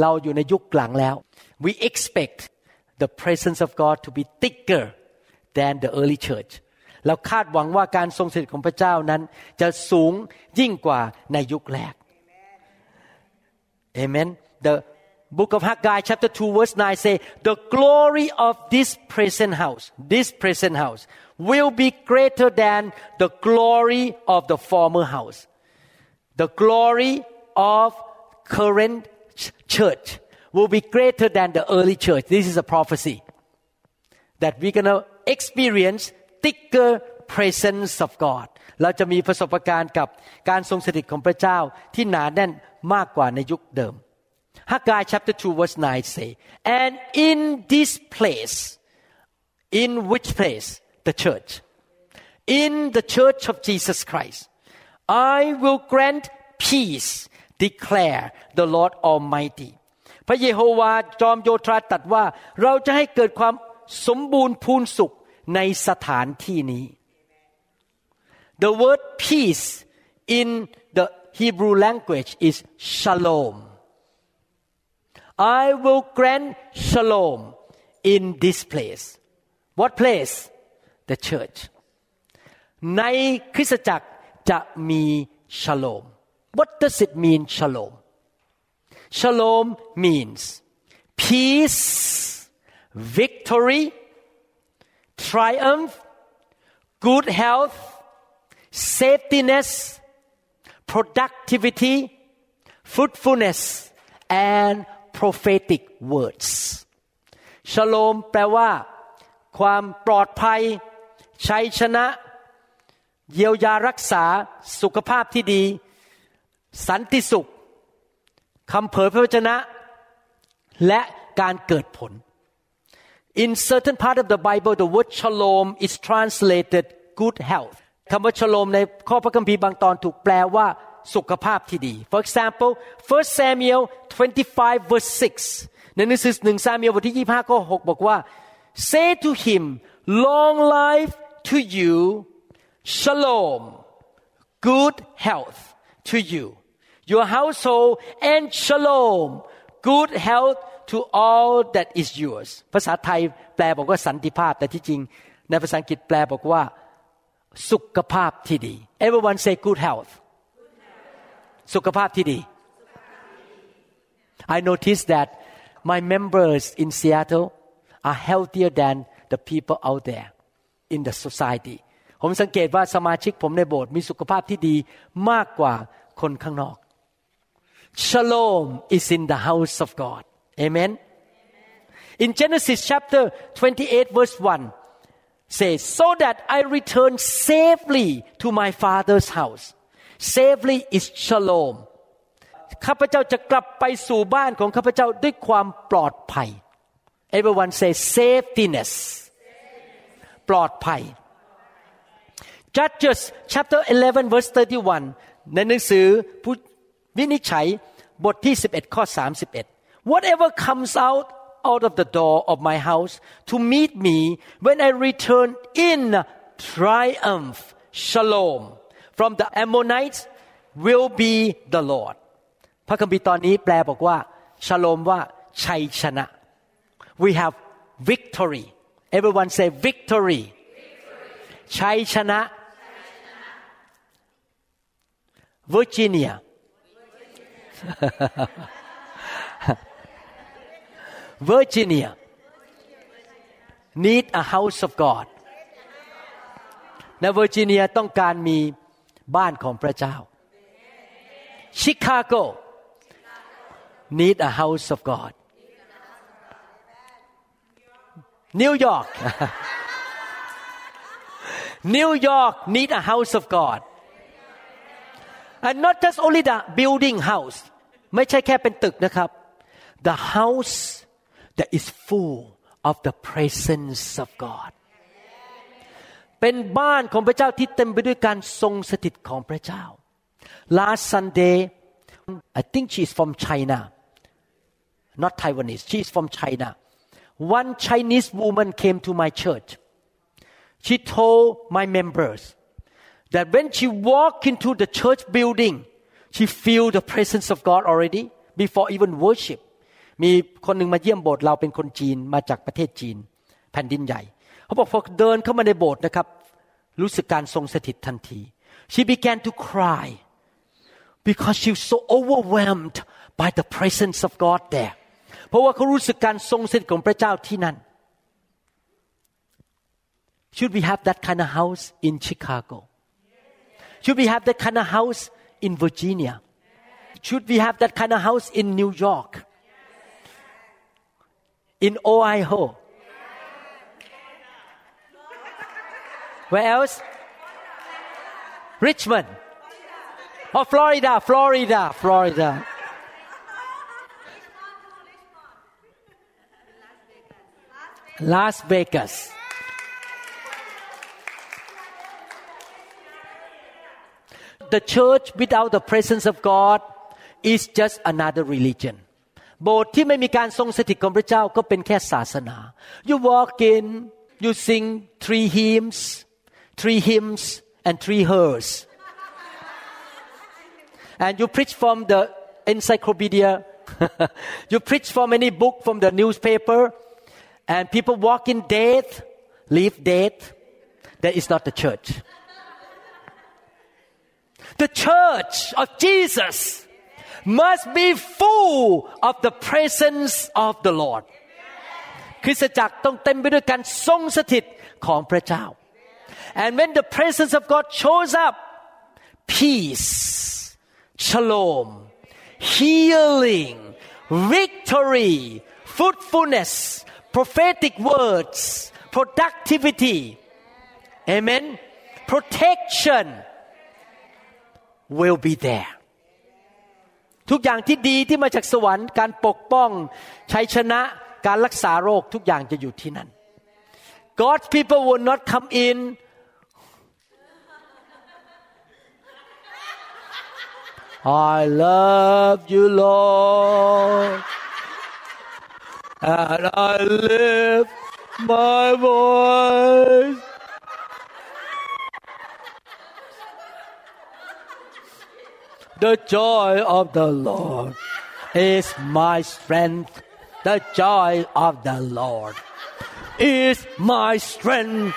Speaker 3: เราอยู่ในยุคหลังแล้ว we expect the presence of God to be thicker than the early church แล้วคาดหวังว่าการทรงสถิตของพระเจ้านั้น จะสูงยิ่งกว่าในยุคแรกเอเมน The book of Haggai chapter 2 verse 9 say the glory of this present house this present house will be greater than the glory of the former house the glory of current church will be greater than the early church this is a prophecy that we're going to experience thicker presence of God เราจะมีประสบการณ์กับการทรงสถิตของพระเจ้าที่หนาแน่นมากกว่าในยุคเดิม Haggai chapter 2 verse 9 say and in this place in which place the church in the church of Jesus Christ I will grant peace declare the Lord Almighty พระเยโฮวาจอมโยธาตรัสว่า เราจะให้เกิดความสมบูรณ์พูนสุขในสถานที่นี้ The word peace in the Hebrew language is shalom I will grant shalom in this place What place the church ในคริสตจักรจะมี shalom What does it mean shalom Shalom means peace victory triumph good health safetyness productivity fruitfulness and prophetic words Shalom แปลว่า ความปลอดภัย ชัยชนะ เยียวยารักษา สุขภาพที่ดี สันติสุข คำเผยพระวจนะ และการเกิดผล In certain part of the Bible the word shalom is translated good health คำว่า shalom ในข้อพระคัมภีร์บางตอนถูกแปลว่าสุขภาพที่ดี For example 1 Samuel 25 verse 6 ในหนังสือหนึ่งซามีลบทที่25ข้อ6บอกว่า Say to him long life to you shalom good health to you your household and shalom good health to all that is yours ภาษาไทยแปลบอกว่าสันติภาพ แต่ที่จริง ในภาษาอังกฤษแปลบอกว่า สุขภาพที่ดี everyone say good health สุขภาพที่ดี I noticed that my members in Seattle are healthier than the people out there in the society ผมสังเกตว่าสมาชิกผมในโบสถ์มีสุขภาพที่ดีมากกว่าคนข้างนอก Shalom is in the house of God Amen In Genesis chapter 28 verse 1 says so that I return safely to my father's house safely is shalom ข้าพเจ้าจะกลับไปสู่บ้านของข้าพเจ้าด้วยความปลอดภัย Everyone say safetyness ปลอดภัย Judges chapter 11 verse 31 ในหนังสือผู้ วินิจฉัยบทที่ 11 ข้อ 31 Whatever comes out out of the door of my house to meet me when I return in triumph shalom from the Ammonites will be the Lord พระคัมภีร์ตอนนี้แปลบอกว่าชโลมว่าชัยชนะ we have victory everyone say victory ชัยชนะ Virginia Virginia need a house of God ในเวอร์จิเนียต้องการมีบ้านของพระเจ้า Chicago need a house of God New York New York need a house of God and not just only the building house ไม่ใช่แค่เป็นตึกนะครับ the house that is full of the presence of God เป็นบ้านของพระเจ้าที่เต็มไปด้วยการทรงสถิตของพระเจ้า last Sunday I think she is from China not Taiwanese she is from China one Chinese woman came to my church she told my members that when she walked into the church building she feel the presence of God already before even worship มีคนหนึ่งมาเยี่ยมโบสถ์เราเป็นคนจีนมาจากประเทศจีน แผ่นดินใหญ่เขาบอกพอเดินเข้ามาในโบสถ์นะครับ รู้สึกการทรงสถิตทันที she began to cry because she was so overwhelmed by the presence of God there เพราะว่าเขารู้สึกการทรงสถิตของพระเจ้าที่นั่น should we have that kind of house in Chicago should we have that kind of house in Virginia should we have that kind of house in New York in Ohio Where else? Richmond. Oh, Florida, Florida, Florida. Las Vegas. The church without the presence of God is just another religion. โบสถ์ที่ไม่มีการทรงสถิตของพระเจ้าก็เป็นแค่ศาสนา You walk in, you sing three hymns, three hymns and three hers. and you preach from the encyclopedia. [laughs] you preach from any book from the newspaper. And people walk in dead, leave dead. That is not the church. The church of Jesus must be full of the presence of the Lord. คริสตจักรต้องเต็มไปด้วยการทรงสถิตของพระเจ้า and when the presence of God shows up peace shalom healing victory fruitfulness prophetic words productivity amen protection will be there ทุกอย่างที่ดีที่มาจากสวรรค์ การปกป้องชัยชนะการรักษาโรคทุกอย่างจะอยู่ที่นั่น God's people will not come in I love you, Lord, and I lift my voice. The joy of the Lord is my strength. The joy of the Lord is my strength.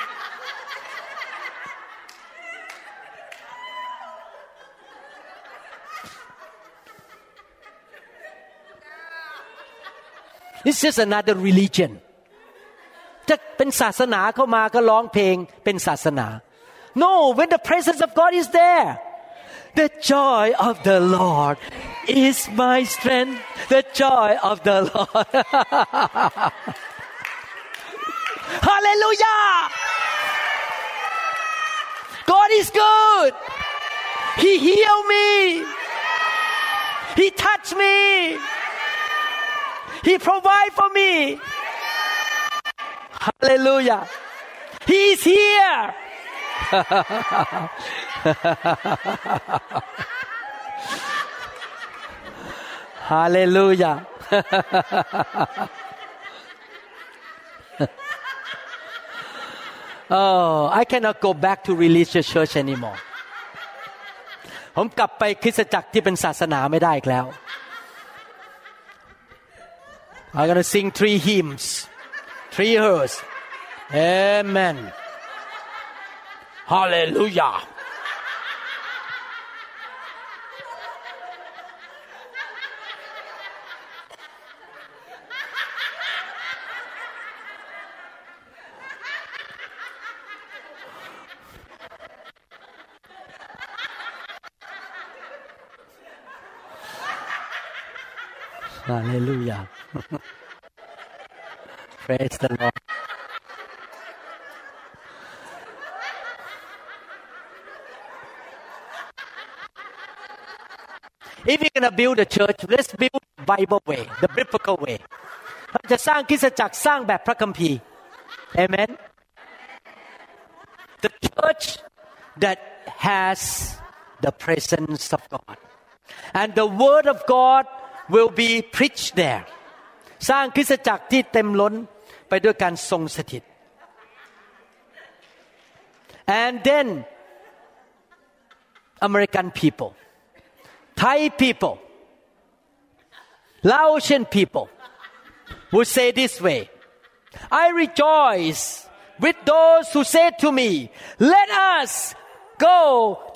Speaker 3: It's just another religion จะเป็นศาสนาเข้ามาก็ร้องเพลงเป็นศาสนา No when the presence of God is there the joy of the Lord is my strength the joy of the Lord [laughs] Hallelujah God is good He healed me He touched me He provide for me. Hallelujah. He's here. [laughs] Hallelujah. oh, I cannot go back to religious church anymore. ผมกลับไปคริสตจักรที่เป็นศาสนาไม่ได้อีกแล้ว I'm going to sing three hymns, three hers. Amen. Hallelujah. Hallelujah. Praise the Lord. If you're gonna build a church, let's build the Bible way, the biblical way. เราจะสร้างคริสตจักรสร้างแบบพระคัมภีร์ Amen. The church that has the presence of God, and the Word of God will be preached there. สร้างคริสตจักรที่เต็มล้นไปด้วยการทรงสถิต and then American people Thai people Laotian people would say this way I rejoice with those who say to me let us go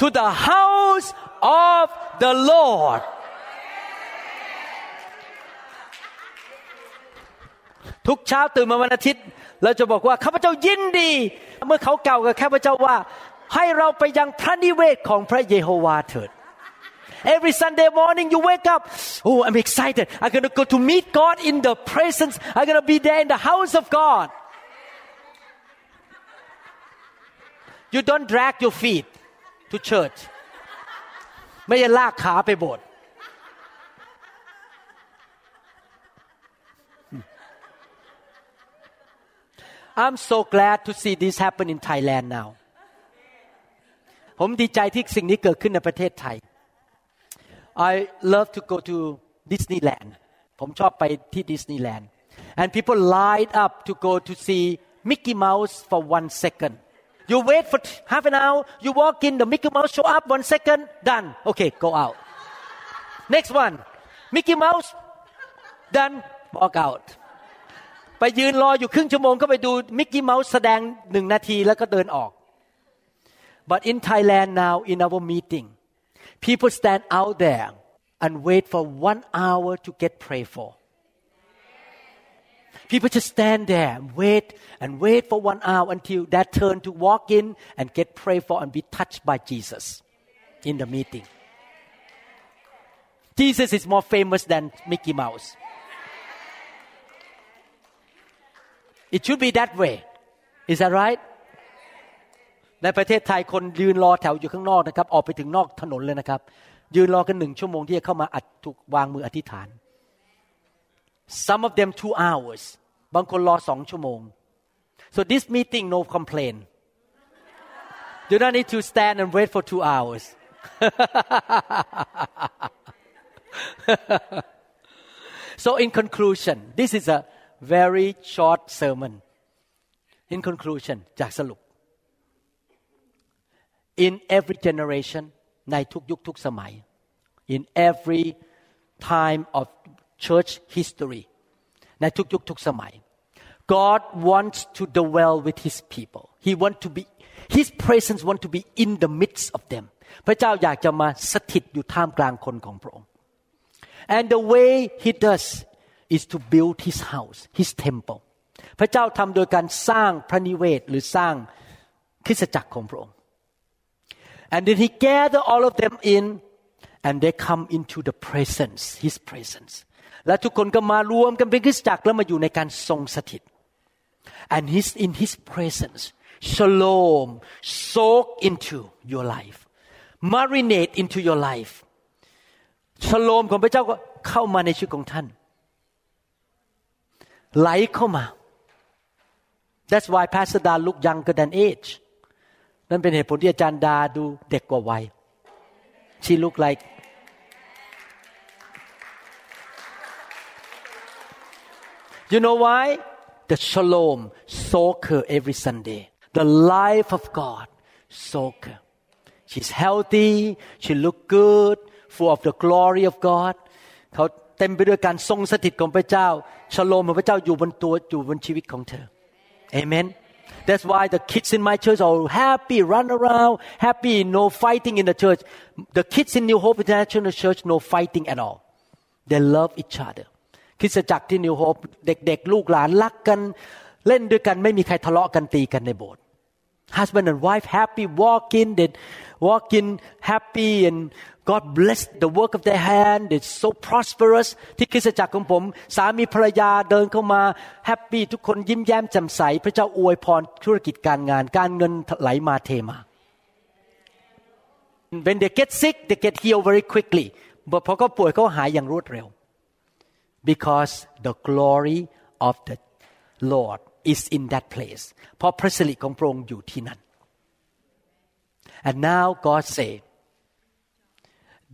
Speaker 3: to the house of the Lord ทุกเช้าตื่นมาวันอาทิตย์ เราจะบอกว่าข้าพเจ้ายินดี เมื่อเขาเก่ากับข้าพเจ้าว่า ให้เราไปยังพระนิเวศของพระเยโฮวาเถิด Every Sunday morning you wake up, oh, I'm excited. I'm going to go to meet God in the presence. I'm going to be there in the house of God. You don't drag your feet to church. ไม่ใช่ลากขาไปโบสถ์ I'm so glad to see this happen in Thailand now ผมดีใจที่สิ่งนี้เกิดขึ้นในประเทศไทย I love to go to Disneyland ผมชอบไปที่ดิสนีย์แลนด์ and people line up to go to see Mickey Mouse for one second you wait for half an hour you walk in the Mickey Mouse show up one second done okay go out next one Mickey Mouse done walk out ไปยืนรออยู่ครึ่งชั่วโมงก็ไปดูมิกกี้เมาส์แสดงหนึ่งนาทีแล้วก็เดินออก but in Thailand now in our meeting people stand out there and wait for one hour to get prayed for people just stand there and wait and wait for one hour until their turn to walk in and get prayed for and be touched by Jesus in the meeting Jesus is more famous than Mickey Mouse It should be that way is that right ในประเทศไทยคนยืนรอแถวอยู่ข้างนอกนะครับ ออกไปถึงนอกถนนเลยนะครับ ยืนรอกันหนึ่งชั่วโมงที่จะเข้ามาอัดถูกวางมืออธิษฐาน some of them two hours บางคนรอสองชั่วโมง so this meeting no complain you don't need to stand and wait for two hours [laughs] so in conclusion this is a very short sermon in conclusion จากสรุป in every generation ในทุกยุคทุกสมัย in every time of church history ในทุกยุคทุกสมัย God wants to dwell with His people He want to be His presence want to be in the midst of them พระเจ้าอยากจะมาสถิตอยู่ท่ามกลางคนของพระองค์ and the way He does is to build His house His temple พระเจ้าทำโดยการสร้างพระนิเวศหรือสร้างคริสตจักรของพระองค์ and then He gather all of them in and they come into the presence His presence และทุกคนก็มารวมกันเป็นคริสตจักรแล้วมาอยู่ในการทรงสถิต and He's in His presence shalom soak into your life marinate into your life ชโลมของพระเจ้าก็เข้ามาในชีวิตของท่าน ไหลเข้ามา That's why Pastor Da look younger than age นั่นเป็นเหตุผลที่อาจารย์ดาดูเด็กกว่าวัย She look like You know why? The shalom soak her every Sunday. The life of God soak her. She's healthy. She look good. Full of the glory of God. เขา เต็มไปด้วยการทรงสถิตของพระเจ้าชโลมของพระเจ้าอยู่บนตัวอยู่บนชีวิตของเธอ Amen. That's why the kids in my church are happy, run around, happy, no fighting in the church. The kids in New Hope International Church, no fighting at all. They love each other. คริสตจักที่นิวโฮปเด็กๆ ลูกหลานรักกัน เล่นด้วยกันไม่มีใครทะเลาะกันตีกันในโบสถ์ husband and wife happy walking they walking happy and God bless the work of their hand it's so prosperous ที่คริสตจักรของผม สามีภรรยาเดินเข้ามาแฮปปี้ทุกคนยิ้มแย้มแจ่มใส พระเจ้าอวยพรธุรกิจการงาน การเงินไหลมาเทมา when they get sick they get healed very quickly พอเขาป่วยเขาหายอย่างรวดเร็ว because the glory of the Lord is in that place เพราะพระสิริของพระองค์อยู่ที่นั่น and now God say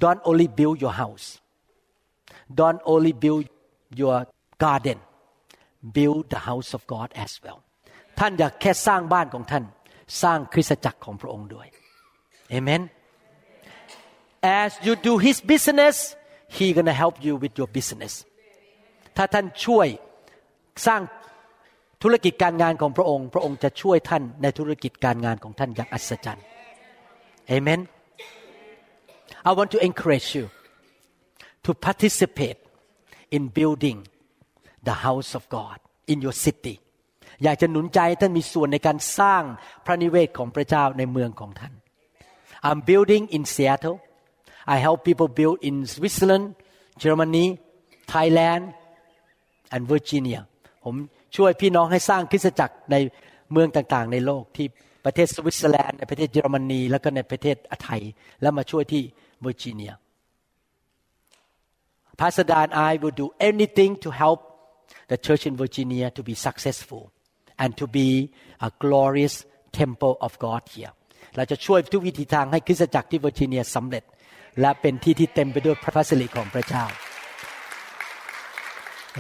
Speaker 3: don't only build your house don't only build your garden build the house of God as well ท่านอย่าแค่สร้างบ้านของท่าน สร้างคริสตจักรของพระองค์ด้วย Amen as you do His business He gonna help you with your business ถ้าท่านช่วยสร้างธุรกิจการงานของพระองค์ พระองค์จะช่วยท่านในธุรกิจการงานของท่านอย่างอัศจรรย์เอเมน I want to encourage you to participate in building the house of God in your city อยากจะหนุนใจท่านมีส่วนในการสร้างพระนิเวศของพระเจ้าในเมืองของท่าน I'm building in Seattle I help people build in Switzerland Germany Thailand and Virginia ผมช่วยพี่น้องให้สร้างคริสตจักรในเมืองต่างๆ ในโลกที่ประเทศสวิตเซอร์แลนด์ในประเทศเยอรมนี แล้วก็ในประเทศไทย แล้วมาช่วยที่ เวอร์จิเนีย Pastor Dan and I will do anything to help the church in Virginia to be successful and to be a glorious temple of God here เราจะช่วยทุกวิธีทางให้คริสตจักรที่เวอร์จิเนียสำเร็จ และเป็นที่ที่เต็มไปด้วยพระพัสริของพระเจ้า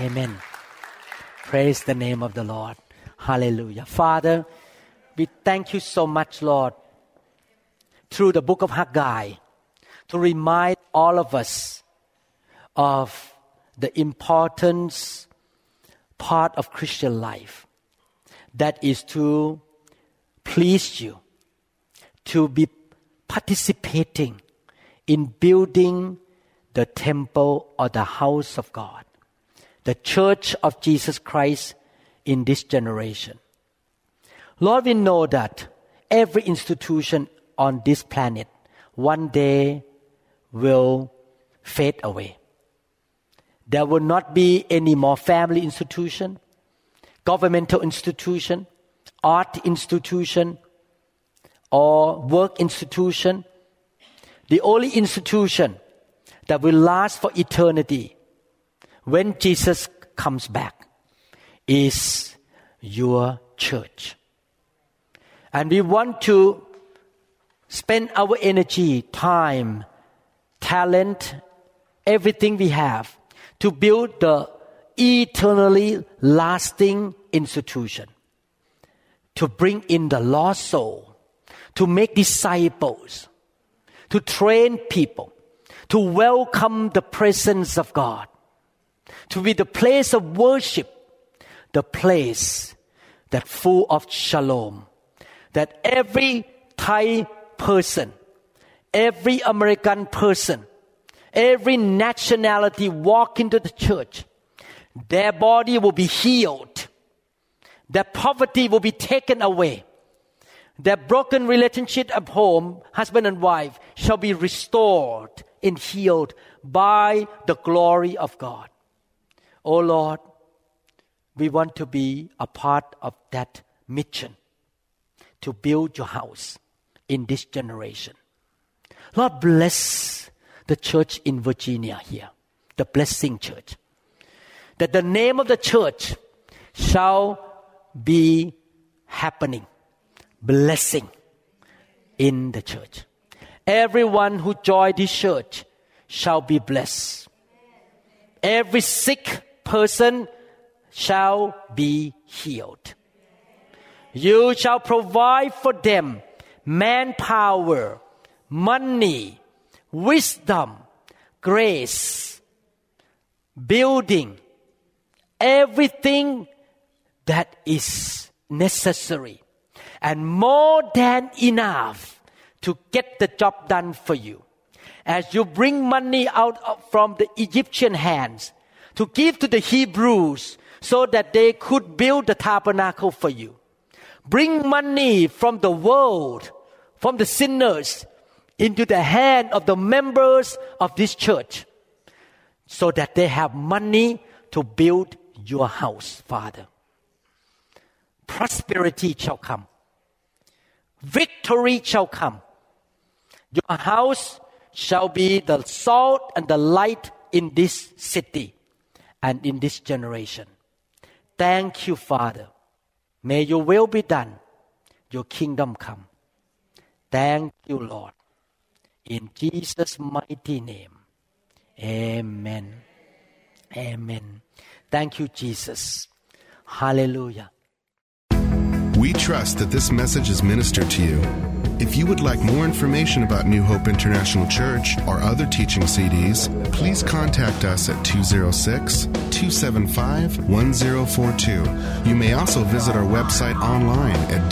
Speaker 3: Amen Praise the name of the Lord Hallelujah Father we thank you so much Lord through the book of Haggai to remind all of us of the importance part of Christian life that is to please you, to be participating in building the temple or the house of God, the church of Jesus Christ in this generation. Lord, we know that every institution on this planet one day will fade away. There will not be any more family institution, governmental institution, art institution, or work institution. The only institution that will last for eternity when Jesus comes back is your church. And we want to spend our energy, time, talent, everything we have to build the eternally lasting institution, to bring in the lost soul, to make disciples, to train people, to welcome the presence of God, to be the place of worship, the place that full of shalom, that every Thai person, every American person, every nationality walk into the church, their body will be healed, their poverty will be taken away, their broken relationship at home, husband and wife, shall be restored and healed by the glory of God. Oh Lord, we want to be a part of that mission to build your house in this generation. Lord, bless the church in Virginia here, the blessing church. That the name of the church shall be happening, blessing in the church. Everyone who join this church shall be blessed. Every sick person shall be healed. You shall provide for them manpower, money, wisdom, grace, building, everything that is necessary and more than enough to get the job done for you. As you bring money out from the Egyptian hands to give to the Hebrews so that they could build the tabernacle for you. Bring money from the world, from the sinners, into the hand of the members of this church so that they have money to build your house, Father. Prosperity shall come. Victory shall come. Your house shall be the salt and the light in this city and in this generation. Thank you, Father. May your will be done. Your kingdom come. Thank you, Lord. In Jesus' mighty name. Amen. Amen. Thank you, Jesus. Hallelujah.
Speaker 1: We trust that this message is ministered to you. If you would like more information about New Hope International Church or other teaching CDs, please contact us at 206 275 1042. You may also visit our website online at